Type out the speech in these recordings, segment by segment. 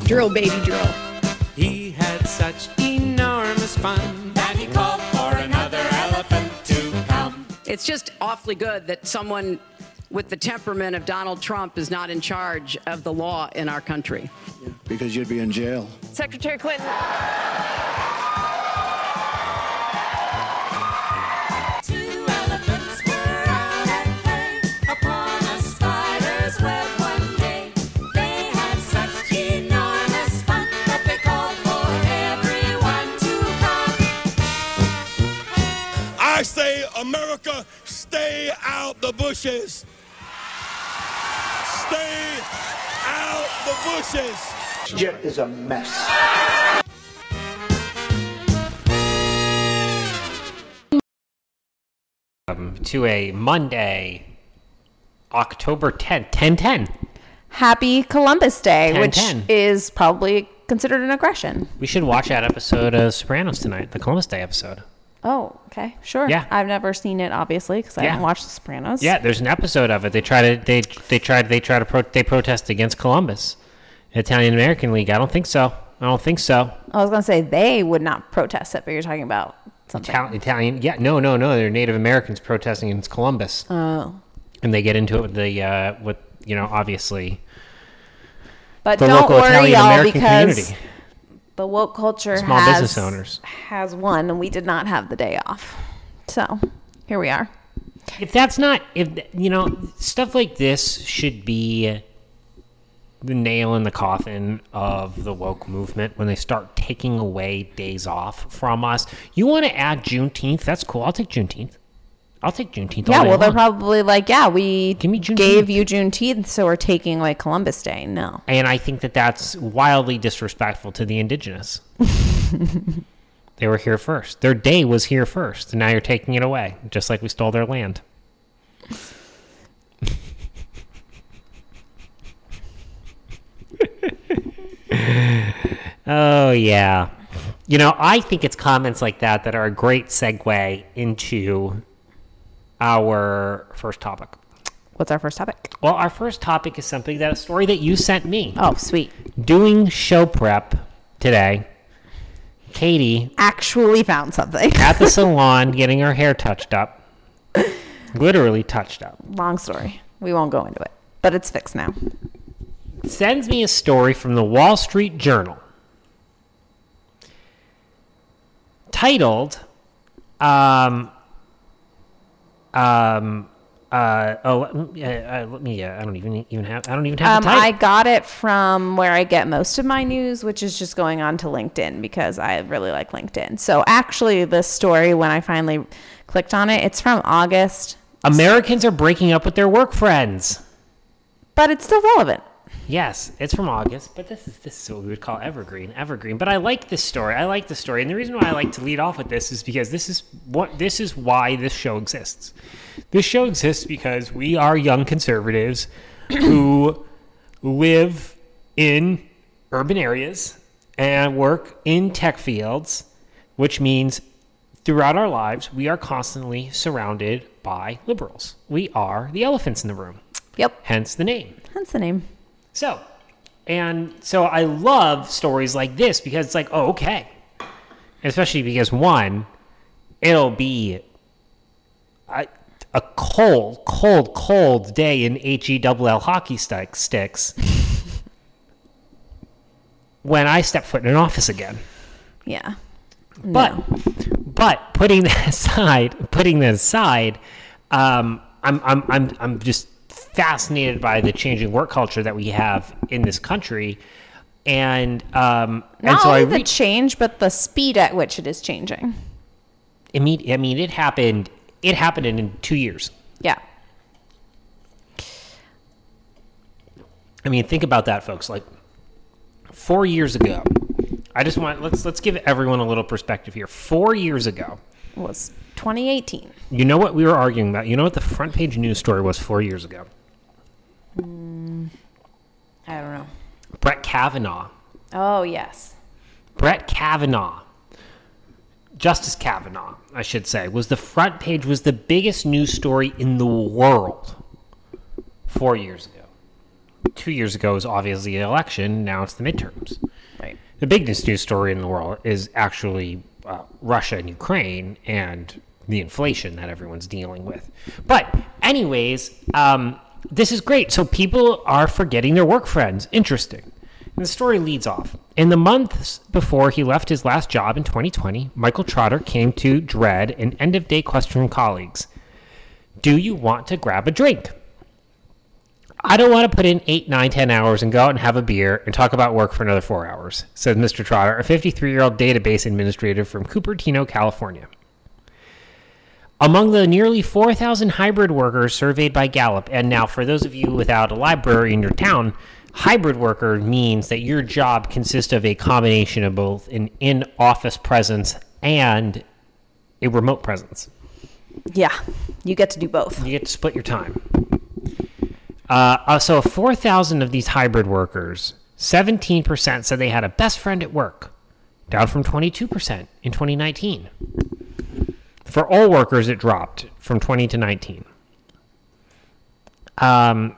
Drill, baby, drill. He had such enormous fun that he called for another elephant to come. It's just awfully good that someone with the temperament of Donald Trump is not in charge of the law in our country. because you'd be in jail. Secretary Clinton. America, stay out the bushes. Stay out the bushes. Shit is a mess. Um, to a Monday, October 10th, 1010. Happy Columbus Day, 10, which 10. is probably considered an aggression. We should watch that episode of Sopranos tonight, the Columbus Day episode. Oh, okay, sure. Yeah. I've never seen it, obviously, because I Yeah. haven't watched The Sopranos. Yeah, there's an episode of it. They try to they they try they try to pro, they protest against Columbus, Italian American League. I don't think so. I don't think so. I was gonna say they would not protest it, but you're talking about something. Ital- Italian, yeah, no, no, no. They're Native Americans protesting against Columbus, Oh, and they get into it with the uh, with you know obviously but the don't local worry, Italian y'all, American because community. The woke culture Small has, business owners. has won, and we did not have the day off. So here we are. if that's not if you know stuff like this should be the nail in the coffin of the woke movement when they start taking away days off from us. You want to add Juneteenth? That's cool. I'll take Juneteenth. I'll take Juneteenth. Yeah, well, they're long. probably like, yeah, we Give me Juneteenth. gave you Juneteenth, so we're taking away Columbus Day. No. and I think that that's wildly disrespectful to the indigenous. they were here first. Their day was here first, and now you're taking it away, just like we stole their land. oh yeah. You know, I think it's comments like that that are a great segue into our first topic. What's our first topic? Well, our first topic is something that a story that you sent me. Oh, sweet. Doing show prep today, Katie Actually found something. at the salon getting her hair touched up. Literally touched up. Long story. We won't go into it, but it's fixed now. Sends me a story from the Wall Street Journal titled um um uh oh let me, uh, uh, me uh, I don't even even have I don't even have Um. I got it from where I get most of my news, which is just going on to LinkedIn because I really like LinkedIn. So actually, this story, when I finally clicked on it, it's from August, Americans are breaking up with their work friends. but it's still relevant. Yes, it's from August, but this is this is what we would call evergreen. Evergreen. But I like this story. I like this story, and the reason why I like to lead off with this is because this is what this is why this show exists. This show exists because we are young conservatives who live in urban areas and work in tech fields, which means throughout our lives we are constantly surrounded by liberals. We are the elephants in the room. Yep, Hence the name. Hence the name. So, and so I love stories like this because it's like, oh, okay. Especially because one, it'll be a, a cold, cold, cold day in HEWL hockey stick, sticks when I step foot in an office again. Yeah. But but putting that aside, putting that aside, um, I'm I'm I'm I'm just fascinated by the changing work culture that we have in this country, and um, and Not so I only the change, but the speed at which it is changing. I mean, I mean, it happened. It happened in two years. Yeah. I mean, think about that, folks. Like four years ago, I just want let's let's give everyone a little perspective here. Four years ago, It was 2018. you know what we were arguing about. You know what the front page news story was four years ago. I don't know. Brett Kavanaugh. Oh, yes. Brett Kavanaugh, Justice Kavanaugh, I should say, was the front page, was the biggest news story in the world four years ago. two years ago was obviously the election. Now it's the midterms. Right. The biggest news story in the world is actually uh, Russia and Ukraine and the inflation that everyone's dealing with. But, anyways, um, this is great. So people are forgetting their work friends. Interesting. And the story leads off. In the months before he left his last job in 2020, Michael Trotter came to dread an end of day question from colleagues Do you want to grab a drink? I don't want to put in eight, nine, ten hours and go out and have a beer and talk about work for another four hours, said Mr. Trotter, a 53 year old database administrator from Cupertino, California. Among the nearly 4,000 hybrid workers surveyed by Gallup, and now for those of you without a library in your town, hybrid worker means that your job consists of a combination of both an in office presence and a remote presence. Yeah. You get to do both. You get to split your time. Uh, uh, so, 4,000 of these hybrid workers, 17% said they had a best friend at work, down from 22% in 2019. For all workers, it dropped from 20 to 19. Um,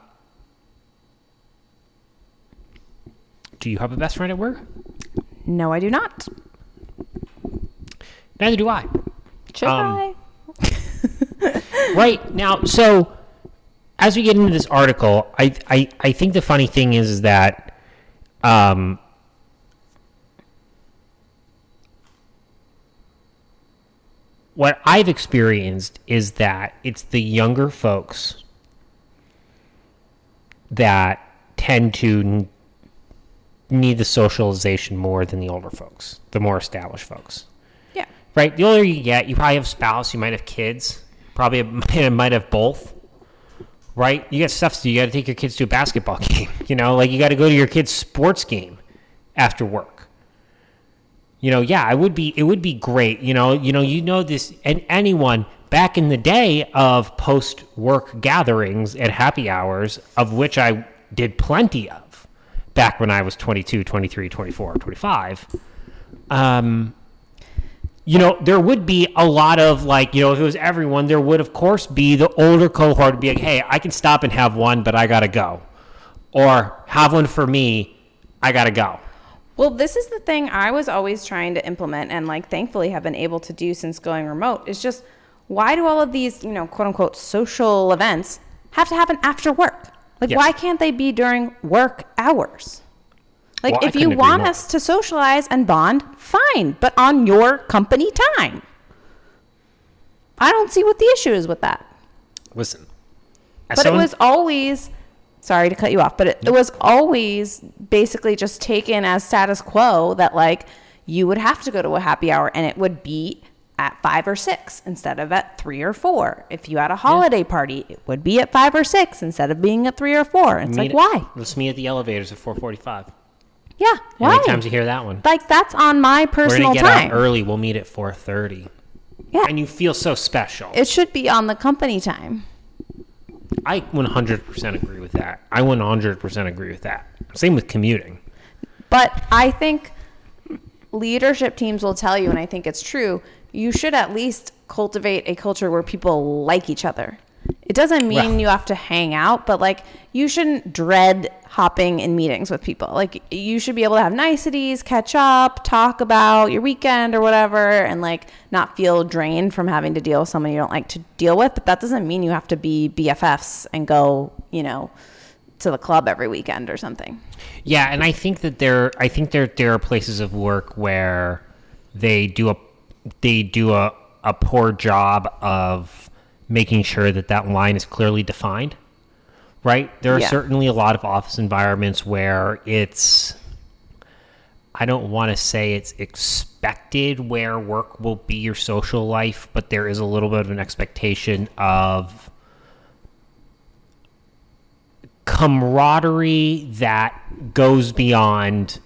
do you have a best friend at work? No, I do not. Neither do I. Should Um, I? right now so as we get into this article i i, I think the funny thing is, is that um what i've experienced is that it's the younger folks that tend to need the socialization more than the older folks the more established folks Yeah. right? The older you get, you probably have a spouse, you might have kids, probably might have both, right? You got stuff to do. You got to take your kids to a basketball game, you know, like you got to go to your kid's sports game after work. You know, yeah, it would be it would be great. You know, you know, you know this, and anyone back in the day of post work gatherings and happy hours, of which I did plenty of back when I was 22, 23, 24, 25. Um, you know, there would be a lot of like, you know, if it was everyone, there would of course be the older cohort be like, hey, I can stop and have one, but I gotta go, or have one for me, I gotta go. Well, this is the thing I was always trying to implement and like thankfully have been able to do since going remote is just why do all of these, you know, quote unquote social events have to happen after work? Like Yes. why can't they be during work hours? Like Well, if you want more. us to socialize and bond, fine, but on your company time. I don't see what the issue is with that. Listen, But it was always, sorry to cut you off, but it, it was always basically just taken as status quo that like you would have to go to a happy hour and it would be at five or six instead of at three or four. If you had a holiday party, it would be at five or six instead of being at three or four. It's like, why? Let's meet at the elevators at 4:45. Yeah, why? How many times you hear that one? Like that's on my We're personal gonna get time. out early. We'll meet at 4:30, Yeah, and you feel so special. it should be on the company time. I 100% agree with that. I 100% agree with that. Same with commuting. But I think leadership teams will tell you, and I think it's true, you should at least cultivate a culture where people like each other. It doesn't mean Well- you have to hang out, but like you shouldn't dread hopping in meetings with people. Like you should be able to have niceties, catch up, talk about your weekend or whatever, and like not feel drained from having to deal with someone you don't like to deal with. But that doesn't mean you have to be BFFs and go, you know, to the club every weekend or something. Yeah, and I think that there I think there there are places of work where they do a they do a, a poor job of making sure that that line is clearly defined. Right? There are Yeah. certainly a lot of office environments where it's I don't want to say it's expected where work will be your social life, but there is a little bit of an expectation of camaraderie that goes beyond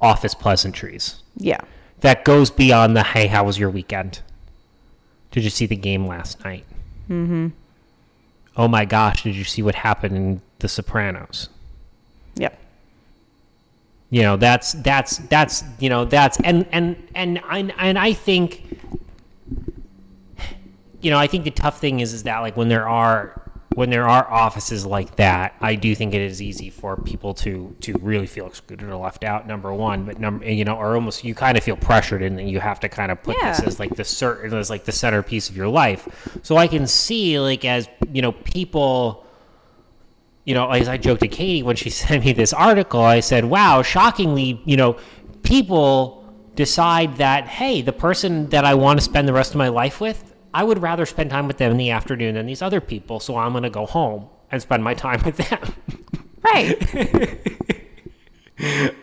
office pleasantries. Yeah. That goes beyond the hey, how was your weekend? Did you see the game last night? Mm-hmm. Oh my gosh, did you see what happened in The Sopranos? Yep. You know, that's that's that's you know that's and and and and, and I think you know I think the tough thing is is that like when there are when there are offices like that, I do think it is easy for people to to really feel excluded or left out. Number one, but number you know, or almost you kind of feel pressured and then you have to kind of put this as like the certain as like the centerpiece of your life. So I can see like as you know people you know, as I joked to Katie when she sent me this article, I said, wow, shockingly, you know, people decide that, hey, the person that I want to spend the rest of my life with, I would rather spend time with them in the afternoon than these other people. So I'm going to go home and spend my time with them. Right.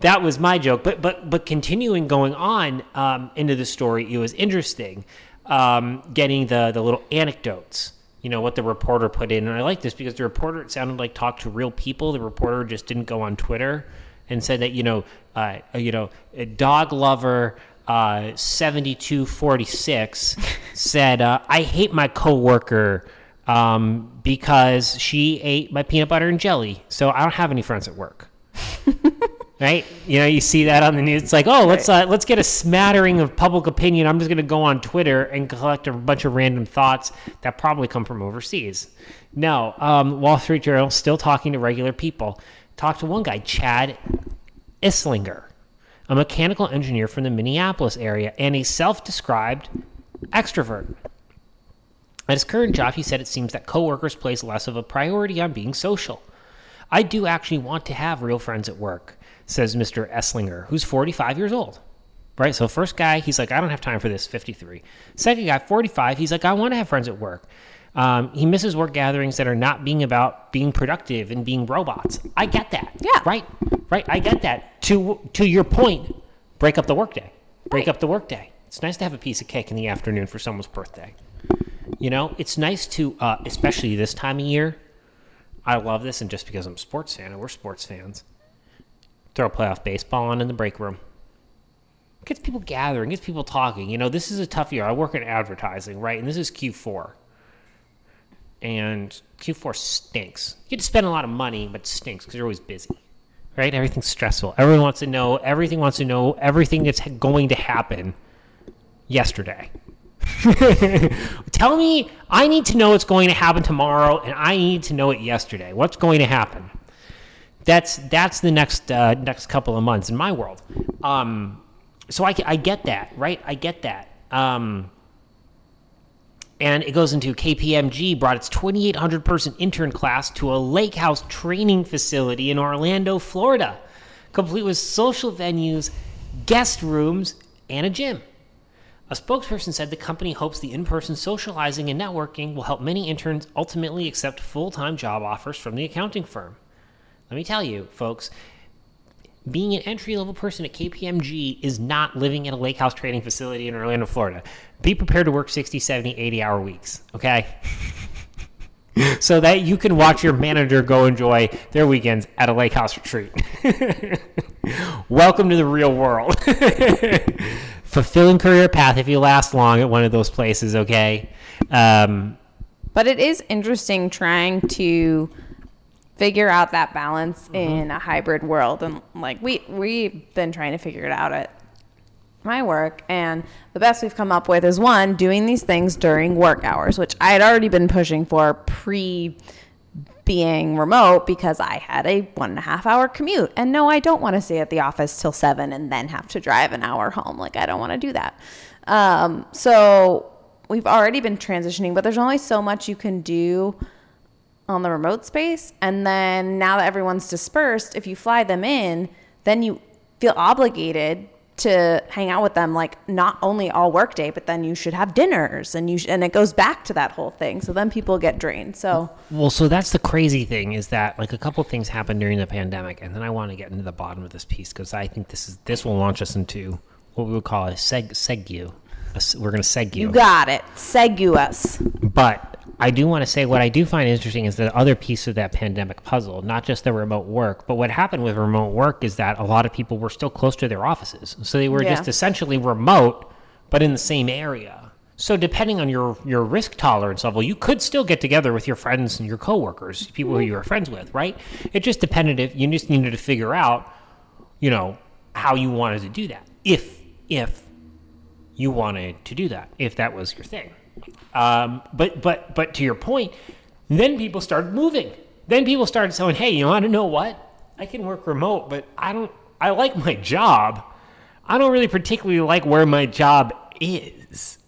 that was my joke. But but but continuing going on um, into the story, it was interesting um, getting the the little anecdotes. You know what the reporter put in, and I like this because the reporter it sounded like talked to real people. The reporter just didn't go on Twitter and said that you know uh, you know a dog lover. Uh, 7246 said, uh, I hate my coworker um, because she ate my peanut butter and jelly. So I don't have any friends at work right? You know, you see that on the news. It's like, oh, let's uh, let's get a smattering of public opinion. I'm just going to go on Twitter and collect a bunch of random thoughts that probably come from overseas. No, um, Wall Street Journal still talking to regular people. Talked to one guy, Chad Islinger, a mechanical engineer from the Minneapolis area and a self-described extrovert. At his current job, he said it seems that coworkers place less of a priority on being social. I do actually want to have real friends at work, says Mr. Esslinger, who's 45 years old. Right? So, first guy, he's like, I don't have time for this, 53. Second guy, 45, he's like, I want to have friends at work. Um, he misses work gatherings that are not being about being productive and being robots. I get that. Yeah. Right? Right? I get that. To, to your point, break up the workday. Break up the workday. It's nice to have a piece of cake in the afternoon for someone's birthday. You know, it's nice to, uh, especially this time of year, I love this, and just because I'm a sports fan, and we're sports fans, throw playoff baseball on in the break room. Gets people gathering, gets people talking. You know, this is a tough year. I work in advertising, right? And this is Q4. And Q4 stinks. You get to spend a lot of money, but it stinks because you're always busy, right? Everything's stressful. Everyone wants to know, everything wants to know everything that's going to happen yesterday. Tell me, I need to know what's going to happen tomorrow, and I need to know it yesterday. What's going to happen? That's that's the next uh, next couple of months in my world. Um, so I, I get that, right? I get that. Um, and it goes into KPMG brought its 2,800 person intern class to a lake house training facility in Orlando, Florida, complete with social venues, guest rooms, and a gym. A spokesperson said the company hopes the in person socializing and networking will help many interns ultimately accept full time job offers from the accounting firm. Let me tell you, folks, being an entry level person at KPMG is not living at a lake house training facility in Orlando, Florida. Be prepared to work 60, 70, 80 hour weeks, okay? so that you can watch your manager go enjoy their weekends at a lake house retreat. Welcome to the real world. Fulfilling career path if you last long at one of those places, okay? Um, But it is interesting trying to figure out that balance Mm-hmm. in a hybrid world. And like we we've been trying to figure it out at my work. And the best we've come up with is one doing these things during work hours which i had already been pushing for pre being remote because i had a one and a half hour commute. And no i don't want to stay at the office till seven and then have to drive an hour home. Like i don't want to do that. Um, so we've already been transitioning but there's only so much you can do on the remote space. And then now that everyone's dispersed, if you fly them in, then you feel obligated to hang out with them like not only all workday, but then you should have dinners and you sh- and it goes back to that whole thing. So then people get drained. So Well, so that's the crazy thing is that like a couple things happened during the pandemic, and then I want to get into the bottom of this piece because I think this is this will launch us into what we would call a seg segue. We're going to segue. you got it. Segu us. But I do want to say what I do find interesting is the other piece of that pandemic puzzle, not just the remote work, but what happened with remote work is that a lot of people were still close to their offices. So they were Yeah. just essentially remote, but in the same area. So depending on your, your risk tolerance level, you could still get together with your friends and your coworkers, people who mm-hmm. you were friends with, right? It just depended if you just needed to figure out, you know, how you wanted to do that. If if you wanted to do that, if that was your thing. Um, but but but to your point, then people started moving. Then people started saying, "Hey, you know, I don't know what? I can work remote, but I don't. I like my job. I don't really particularly like where my job is."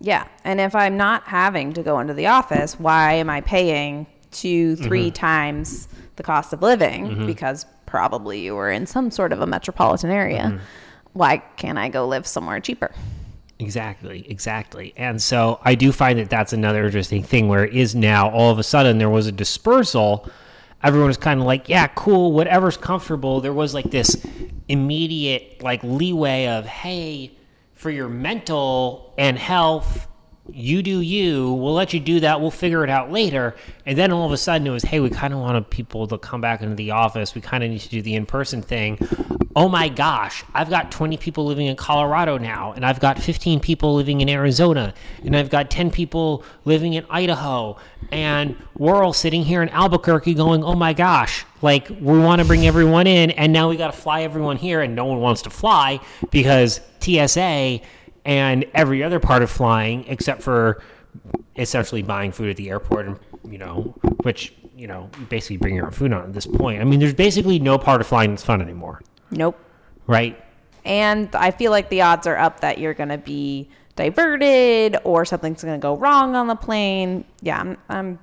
Yeah. And if I'm not having to go into the office, why am I paying two, 3 mm-hmm. times the cost of living? Mm-hmm. Because probably you were in some sort of a metropolitan area. Mm-hmm. Why can't I go live somewhere cheaper? Exactly, exactly. And so I do find that that's another interesting thing where it is now all of a sudden there was a dispersal. Everyone was kind of like, yeah, cool, whatever's comfortable. There was like this immediate like leeway of, hey, for your mental and health, you do you. We'll let you do that. We'll figure it out later. And then all of a sudden it was, hey, we kind of want people to come back into the office. We kind of need to do the in person thing. Oh my gosh, I've got 20 people living in Colorado now, and I've got 15 people living in Arizona, and I've got 10 people living in Idaho. And we're all sitting here in Albuquerque going, oh my gosh, like we want to bring everyone in, and now we got to fly everyone here, and no one wants to fly because TSA and every other part of flying, except for essentially buying food at the airport, and you know, which you know, you basically bring your own food on at this point. I mean, there's basically no part of flying that's fun anymore, Nope. right? And I feel like the odds are up that you're going to be diverted or something's going to go wrong on the plane. Yeah, I'm, I'm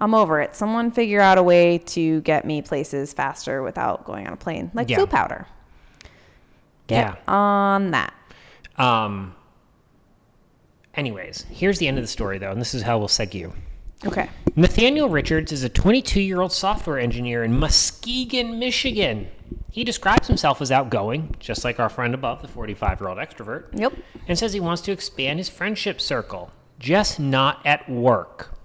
I'm over it. Someone figure out a way to get me places faster without going on a plane, like Yeah. Floo powder. Get Yeah. on that. Um. Anyways, here's the end of the story, though, and this is how we'll seg you. Okay. Nathaniel Richards is a 22 year old software engineer in Muskegon, Michigan. He describes himself as outgoing, just like our friend above, the 45 year old extrovert, Yep. and says he wants to expand his friendship circle, just not at work.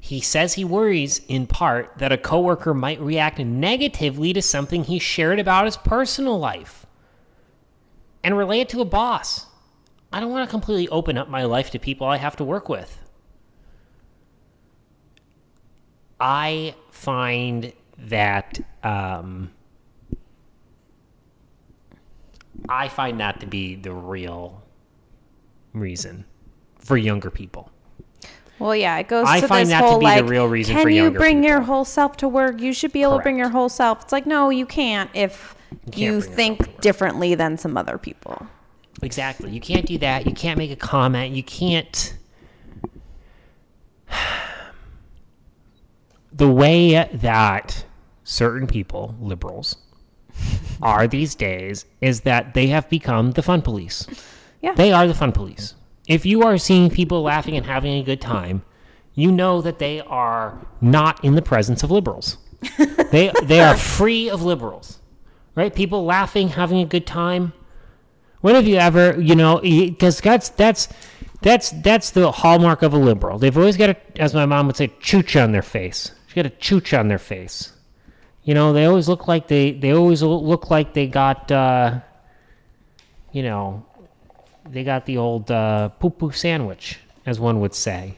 He says he worries, in part, that a coworker might react negatively to something he shared about his personal life and relay it to a boss. I don't want to completely open up my life to people I have to work with. I find that um, I find that to be the real reason for younger people. Well, yeah, it goes I to find this that to whole be the real reason can for you younger bring your whole self to work? You should be able to bring your whole self. It's like, no, you can't if you, bring yourself to think differently than some other people. Exactly. You can't do that. You can't make a comment. You can't. The way that certain people, liberals, are these days is that they have become the fun police. Yeah. They are the fun police. If you are seeing people laughing and having a good time, you know that they are not in the presence of liberals. they they are free of liberals. Right? People laughing, having a good time. When have you ever, you know, because that's that's that's that's the hallmark of a liberal. They've always got a, as my mom would say, chooch on their face. She got a chooch on their face. You know, they always look like they they always look like they got, uh, you know, they got the old uh, poo poo sandwich, as one would say.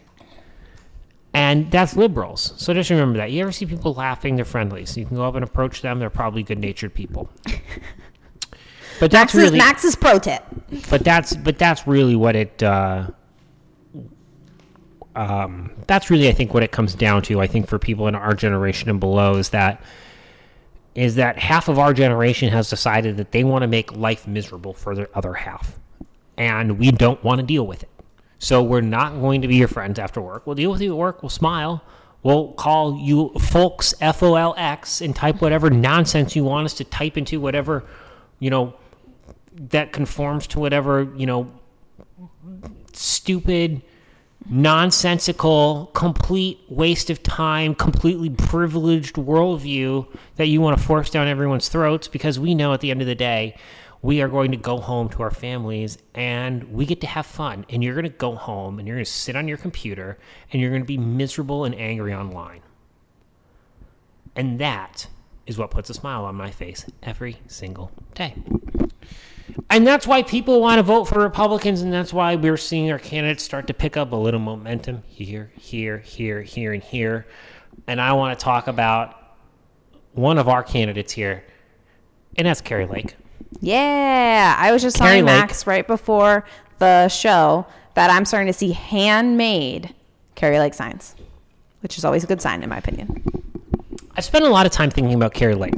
And that's liberals. So just remember that. You ever see people laughing, they're friendly. So you can go up and approach them. They're probably good natured people. But that's Max's, really Max's pro tip. but that's but that's really what it uh, um, that's really I think what it comes down to. I think for people in our generation and below is that is that half of our generation has decided that they want to make life miserable for the other half, and we don't want to deal with it. So we're not going to be your friends after work. We'll deal with you at work. We'll smile. We'll call you folks F O L X and type whatever nonsense you want us to type into whatever you know that conforms to whatever you know stupid nonsensical complete waste of time completely privileged worldview that you want to force down everyone's throats because we know at the end of the day we are going to go home to our families and we get to have fun and you're going to go home and you're going to sit on your computer and you're going to be miserable and angry online and that is what puts a smile on my face every single day and that's why people want to vote for Republicans, and that's why we're seeing our candidates start to pick up a little momentum here, here, here, here, and here. And I want to talk about one of our candidates here, and that's Kari Lake. Yeah, I was just Kari telling Lake. Max right before the show that I'm starting to see handmade Kari Lake signs, which is always a good sign in my opinion. I've spent a lot of time thinking about Kari Lake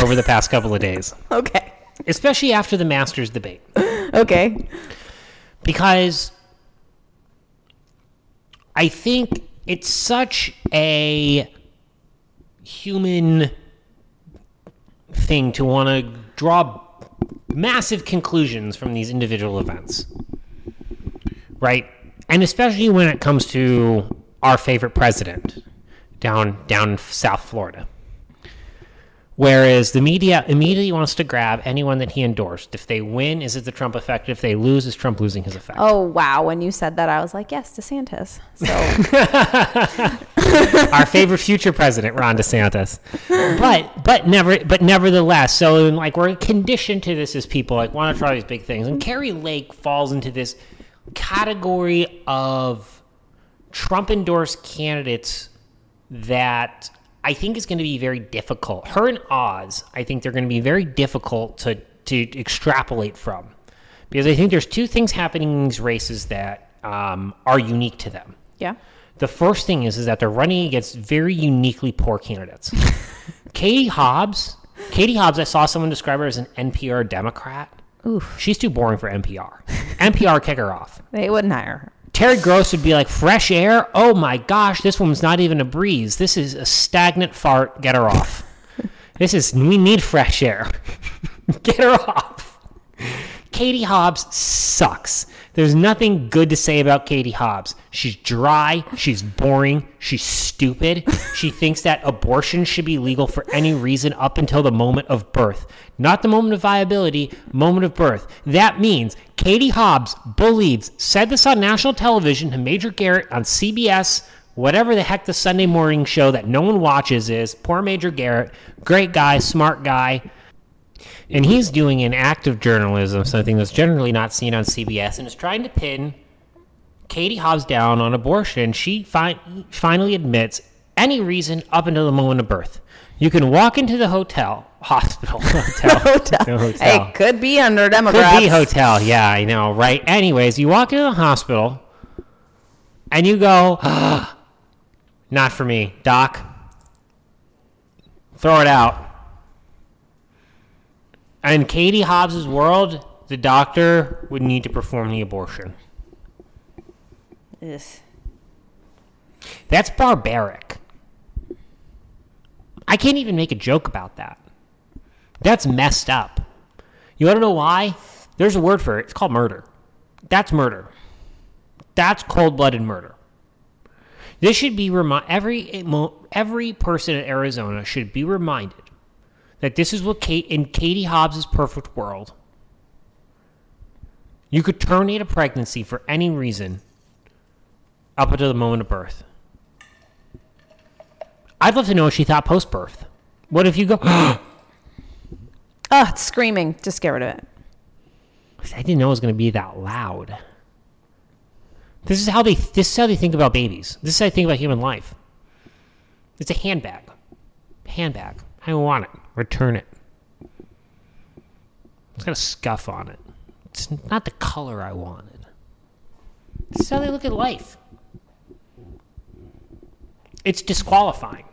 over the past couple of days, Okay. especially after the Masters debate, Okay. because I think it's such a human thing to want to draw massive conclusions from these individual events. Right? And especially when it comes to our favorite president down down South Florida. Whereas the media immediately wants to grab anyone that he endorsed. If they win, is it the Trump effect? If they lose, is Trump losing his effect? Oh wow! When you said that, I was like, yes, DeSantis. So our favorite future president, Ron DeSantis. But but never but nevertheless, so like we're conditioned to this as people like want to try these big things, and Kari Lake falls into this category of Trump endorsed candidates that I think is going to be very difficult. Her and Oz, I think they're going to be very difficult to to extrapolate from because I think there's two things happening in these races that um, are unique to them. yeah. The first thing is is that they're running against very uniquely poor candidates. Katie Hobbs, Katie Hobbs, I saw someone describe her as an NPR Democrat. Oof. She's too boring for NPR. NPR kick her off. They wouldn't hire her. Terry Gross would be like, fresh air? Oh my gosh, this one's not even a breeze. This is a stagnant fart. Get her off. this is, we need fresh air. Get her off. Katie Hobbs sucks. There's nothing good to say about Katie Hobbs. She's dry, she's boring, she's stupid. She thinks that abortion should be legal for any reason up until the moment of birth. Not the moment of viability, moment of birth. That means Katie Hobbs believes, said this on national television to Major Garrett on CBS, whatever the heck the Sunday morning show that no one watches is. Poor Major Garrett, great guy, smart guy. And he's doing an act of journalism, something that's generally not seen on CBS, and is trying to pin Katie Hobbs down on abortion. She fi- finally admits any reason up until the moment of birth. You can walk into the hotel, hospital, hotel, Hotel. hotel. Hey, could be under Could Democrats. be hotel. Yeah, I know, right? Anyways, you walk into the hospital and you go, "Ah, not for me, doc. Throw it out. In Katie Hobbs's world, the doctor would need to perform the abortion. Ugh. That's barbaric. I can't even make a joke about that. That's messed up. You want to know why? There's a word for it. It's called murder. That's murder. That's cold-blooded murder. This should be remi- every every person in Arizona should be reminded that this is what Kate in Katie Hobbs's perfect world. You could terminate a pregnancy for any reason up until the moment of birth. I'd love to know what she thought post birth. What if you go, Oh, it's screaming. Just get rid of it. I didn't know it was going to be that loud. This is how they this is how they think about babies. This is how they think about human life. It's a handbag. Handbag. I want it. Return it. It's got a scuff on it. It's not the color I wanted. This is how they look at life. It's disqualifying.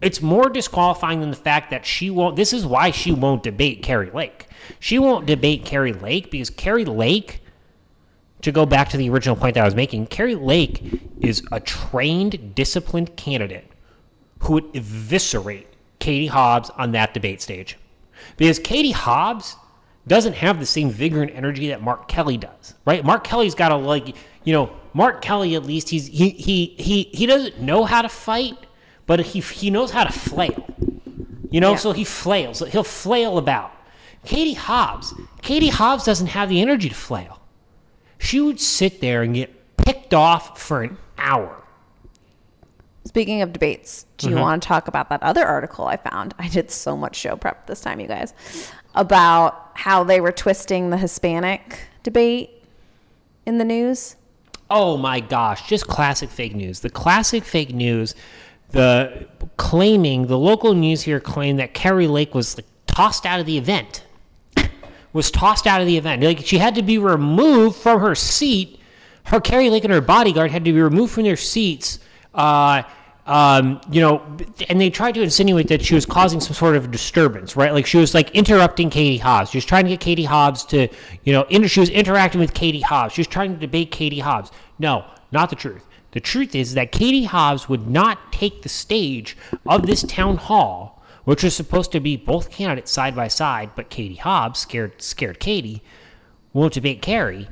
It's more disqualifying than the fact that she won't. This is why she won't debate Kari Lake. She won't debate Kari Lake because Kari Lake, to go back to the original point that I was making, Kari Lake is a trained, disciplined candidate who would eviscerate Katie Hobbs on that debate stage. Because Katie Hobbs doesn't have the same vigor and energy that Mark Kelly does, right? Mark Kelly's got to like, you know, Mark Kelly at least he's he he he he doesn't know how to fight, but he he knows how to flail. You know, Yeah. so he flails. He'll flail about. Katie Hobbs, Katie Hobbs doesn't have the energy to flail. She would sit there and get picked off for an hour. Speaking of debates, do Mm-hmm. you want to talk about that other article I found? I did so much show prep this time, you guys, about how they were twisting the Hispanic debate in the news. Oh my gosh, just classic fake news. The classic fake news, the claiming, the local news here claimed that Kari Lake was like, tossed out of the event. Was tossed out of the event. Like she had to be removed from her seat Her Kari Lake and her bodyguard had to be removed from their seats. Uh, um, you know, and they tried to insinuate that she was causing some sort of disturbance, right? Like she was like interrupting Katie Hobbs. She was trying to get Katie Hobbs to, you know, inter- she was interacting with Katie Hobbs. She was trying to debate Katie Hobbs. No, not the truth. The truth is that Katie Hobbs would not take the stage of this town hall, which was supposed to be both candidates side by side, but Katie Hobbs scared scared Katie won't debate Kari.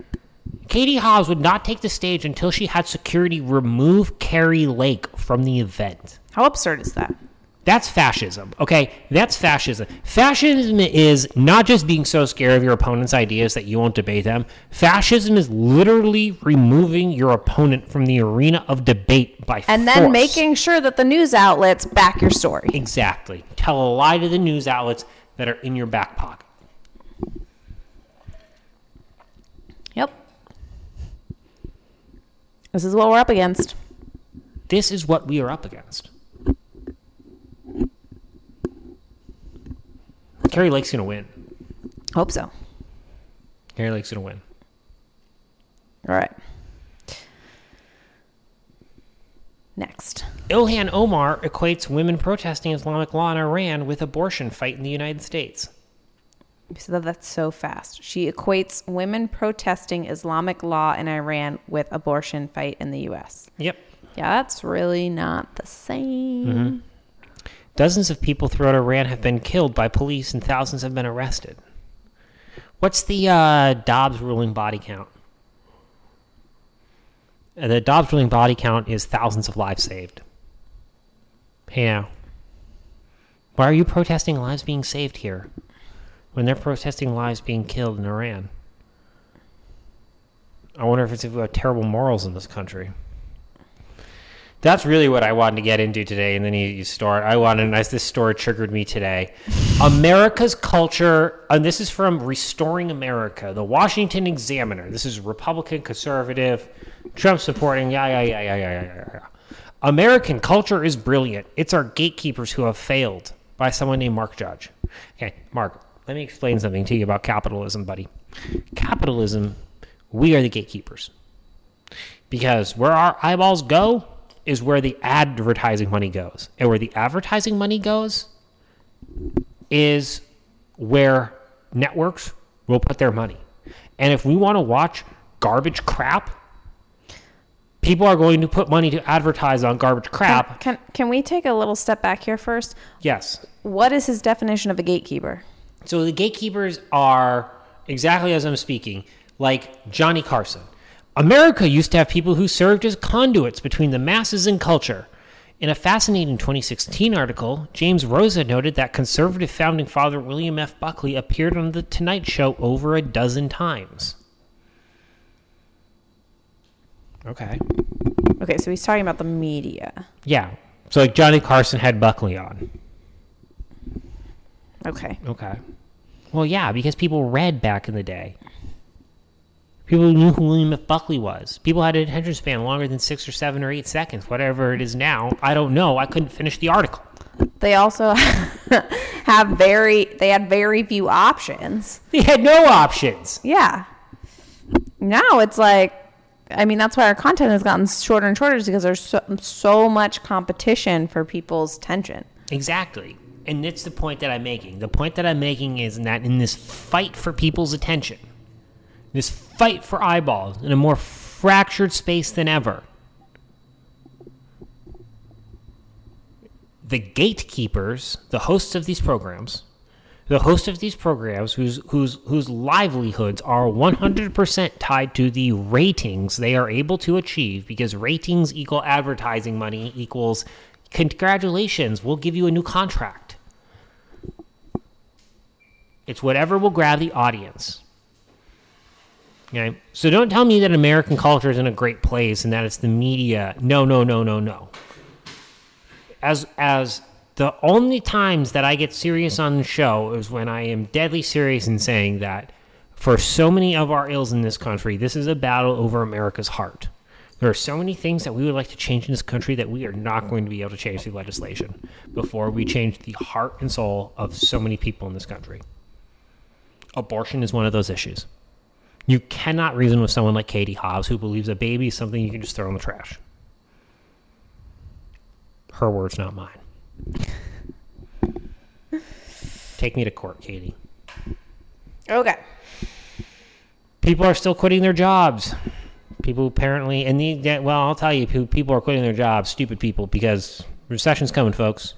Katie Hobbs would not take the stage until she had security remove Kari Lake from the event. How absurd is that? That's fascism, okay? That's fascism. Fascism is not just being so scared of your opponent's ideas that you won't debate them. Fascism is literally removing your opponent from the arena of debate by And then force. making sure that the news outlets back your story. Exactly. Tell a lie to the news outlets that are in your back pocket. Yep. This is what we're up against. This is what we are up against. Kari Lake's to win. Hope so. Kari Lake's to win. All right. Next. Ilhan Omar equates women protesting Islamic law in Iran with abortion fight in the United States. That that's so fast. She equates women protesting Islamic law in Iran with abortion fight in the U.S. Yep. Yeah, that's really not the same. Dozens of people throughout Iran have been killed by police and thousands have been arrested. What's the uh, Dobbs ruling body count? Uh, The Dobbs ruling body count is thousands of lives saved. Hey now. Why are you protesting lives being saved here when they're protesting lives being killed in Iran? I wonder if it's about terrible morals in this country. That's really what I wanted to get into today, and then you, you start. I wanted, as this story triggered me today, America's culture, and this is from Restoring America, the Washington Examiner. This is Republican, conservative, Trump supporting. Yeah, yeah, yeah, yeah, yeah, yeah, yeah. American culture is brilliant. It's our gatekeepers who have failed. By someone named Mark Judge. Okay, Mark, let me explain something to you about capitalism, buddy. Capitalism, we are the gatekeepers because where our eyeballs go is where the advertising money goes and where the advertising money goes is where networks will put their money and if we want to watch garbage crap people are going to put money to advertise on garbage crap Can can we take a little step back here first? yes What is his definition of a gatekeeper? So the gatekeepers are exactly as I'm speaking, like Johnny Carson. America used to have people who served as conduits between the masses and culture. In a fascinating 2016 article, James Rosen noted that conservative founding father William F. Buckley appeared on The Tonight Show over a dozen times. Okay. Okay, so he's talking about the media. Yeah. So like Johnny Carson had Buckley on. Okay. Okay. Well, yeah, because people read back in the day. People knew who William F. Buckley was. People had an attention span longer than six or seven or eight seconds, whatever it is now. I don't know. I couldn't finish the article. They also have very they had very few options. They had no options. Yeah. Now it's like I mean that's why our content has gotten shorter and shorter is because there's so, so much competition for people's attention. Exactly. And it's the point that I'm making. The point that I'm making is that in this fight for people's attention, this fight for eyeballs in a more fractured space than ever, the gatekeepers, the hosts of these programs, the hosts of these programs whose whose whose livelihoods are 100% tied to the ratings they are able to achieve because ratings equal advertising money equals congratulations, we'll give you a new contract. It's whatever will grab the audience. Okay? So don't tell me that American culture is in a great place and that it's the media. No, no, no, no, no as as the only times that I get serious on the show is when I am deadly serious in saying that for so many of our ills in this country, this is a battle over America's heart. There are so many things that we would like to change in this country that we are not going to be able to change through legislation before we change the heart and soul of so many people in this country. Abortion is one of those issues. You cannot reason with someone like Katie Hobbs who believes a baby is something you can just throw in the trash. Her words, not mine. Take me to court, Katie. Okay. People are still quitting their jobs. People apparently, and the, yeah, well, I'll tell you, who people are quitting their jobs, stupid people, because recession's coming, folks.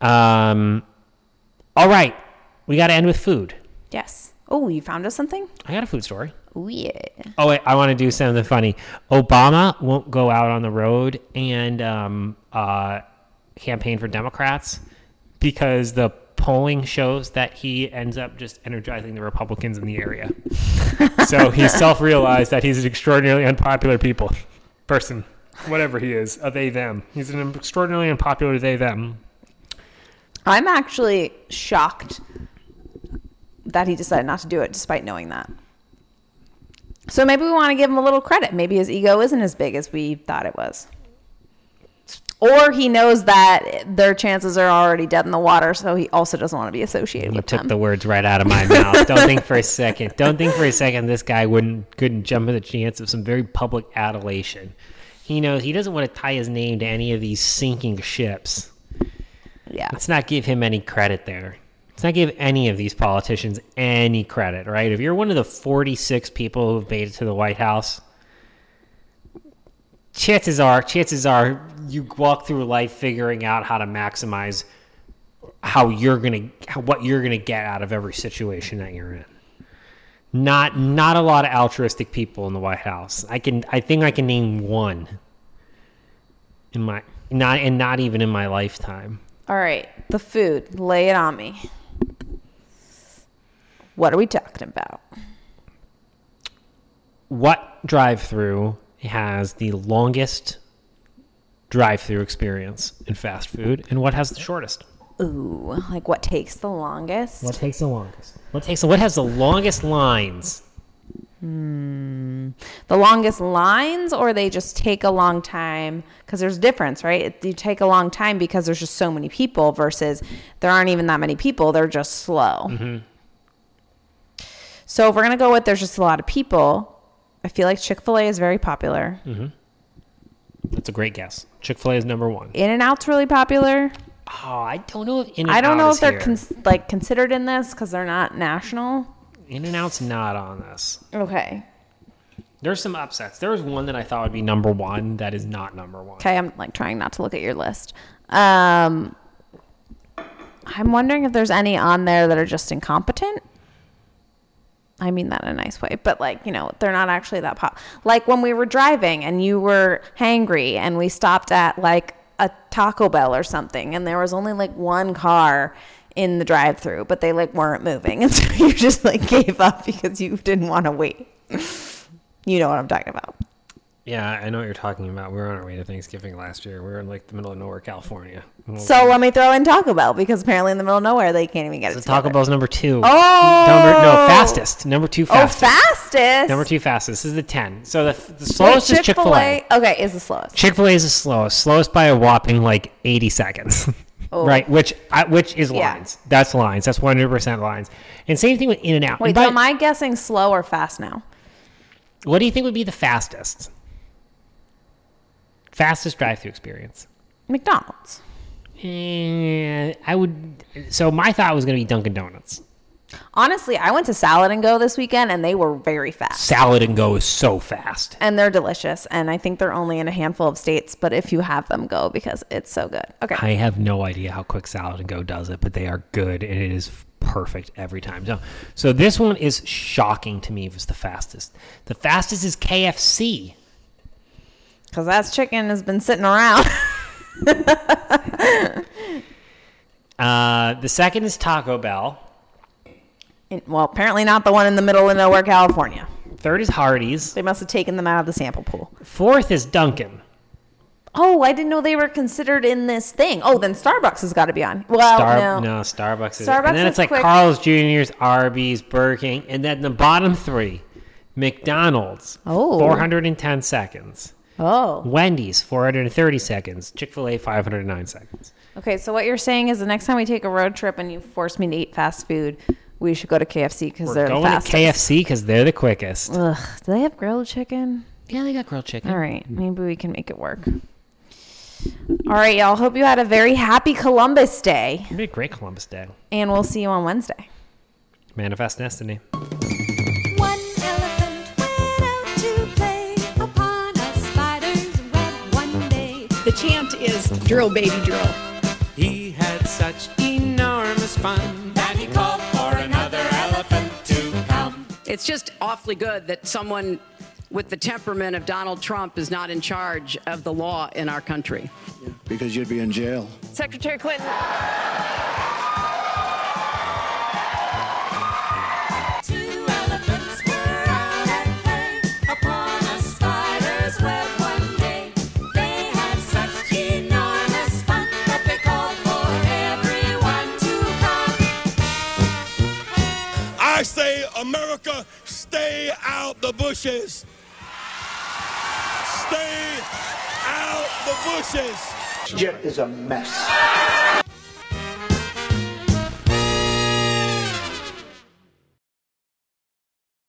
Um, all right, we got to end with food. Yes. Oh, you found us something? I got a food story. Oh yeah. Oh wait, I want to do something funny. Obama won't go out on the road and um, uh, campaign for Democrats because the polling shows that he ends up just energizing the Republicans in the area. so he self-realized that he's an extraordinarily unpopular people person, whatever he is, of a they them. He's an extraordinarily unpopular they them. I'm actually shocked that he decided not to do it despite knowing that. So maybe we want to give him a little credit. Maybe his ego isn't as big as we thought it was. Or he knows that their chances are already dead in the water, so he also doesn't want to be associated You with took them. the words right out of my mouth. Don't think for a second. Don't think for a second this guy wouldn't couldn't jump at the chance of some very public adulation. He knows he doesn't want to tie his name to any of these sinking ships. yeah. Let's not give him any credit there. Let's not give any of these politicians any credit, right? If you're one of the 46 people who've made it to the White House, chances are, chances are, you walk through life figuring out how to maximize how you're gonna, how, what you're gonna get out of every situation that you're in. Not, not a lot of altruistic people in the White House. I can, I think I can name one in my, not, and not even in my lifetime. All right. The food. Lay it on me. What are we talking about? what drive-through has the longest drive-through experience in fast food and what has the shortest? Ooh, like what takes the longest? what takes the longest? What takes what has the longest lines? Hmm. the longest lines or they just take a long time? Because there's a difference right? It- you take a long time because there's just so many people versus there aren't even that many people they're just slow. So if we're going to go with there's just a lot of people i feel like chick-fil-a is very popular. That's a great guess. Chick-fil-a is number one. In and out's really popular. Oh i don't know if in i don't know if they're cons- like considered in this because they're not national. In and out's not on this. Okay. There's some upsets. There was one that i thought would be number one that is not number one. Okay, I'm like trying not to look at your list. Um, I'm wondering if there's any on there that are just incompetent. I mean that in a nice way, but like, you know, they're not actually that pop. Like when we were driving and you were hangry and we stopped at like a Taco Bell or something and there was only like one car in the drive through, but they like weren't moving. And so you just like gave up because you didn't want to wait. you know what I'm talking about. Yeah i know what you're talking about we were on our way to thanksgiving last year we were in like the middle of nowhere california So let me throw in Taco Bell because apparently in the middle of nowhere they can't even get so it. taco together. bell's number two Oh, number no fastest number two oh, fastest Oh, fastest. Number two fastest this is the 10. So the, the slowest is Chick fil A. Okay, is the slowest. Chick fil A is the slowest. Slowest by a whopping like 80 seconds. Oh. right? Which I, which is Oh. Yeah. lines. That's lines. That's 100% lines. And same thing with In and Out. Wait, so am I guessing slow or fast now? What do you think would be the fastest? Fastest drive through experience? McDonald's. Eh, I would. So my thought was going to be Dunkin' Donuts. Honestly, I went to Salad and Go this weekend and they were very fast. Salad and Go is so fast. And they're delicious. And I think they're only in a handful of states, but if you have them, go because it's so good. Okay. I have no idea how quick Salad and Go does it, but they are good and it is perfect every time. So, so this one is shocking to me. If it's the fastest, the fastest is KFC. Because that chicken has been sitting around. Uh, the second is Taco Bell. In- well, apparently not the one in the middle of nowhere, California. Third is Hardee's. They must have taken them out of the sample pool. Fourth is Dunkin'. Oh, I didn't know they were considered in this thing. Oh, then Starbucks has got to be on. Well, Star- no. no, Starbucks is. Starbucks and then it's like quick. Carl's Jr.'s, Arby's, Burger King, and then the bottom three, McDonald's, Oh. 410 seconds. Oh. Wendy's, 430 seconds. Chick fil A, 509 seconds. Okay, so what you're saying is the next time we take a road trip and you force me to eat fast food, we should go to KFC because We're they're the going to. KFC because they're the quickest. Ugh, do they have grilled chicken? Yeah, they got grilled chicken. All right, maybe we can make it work. All right, y'all. Hope you had a very happy Columbus Day, It'd be a great Columbus Day. and we'll see you on Wednesday. Manifest Destiny. Drill, baby, drill. He had such enormous fun That he called for another elephant to come. It's just awfully good that someone with the temperament of Donald Trump is not in charge of the law in our country. Because you'd be in jail. Secretary Clinton. America, stay out the bushes. Stay out the bushes. Jet is a mess.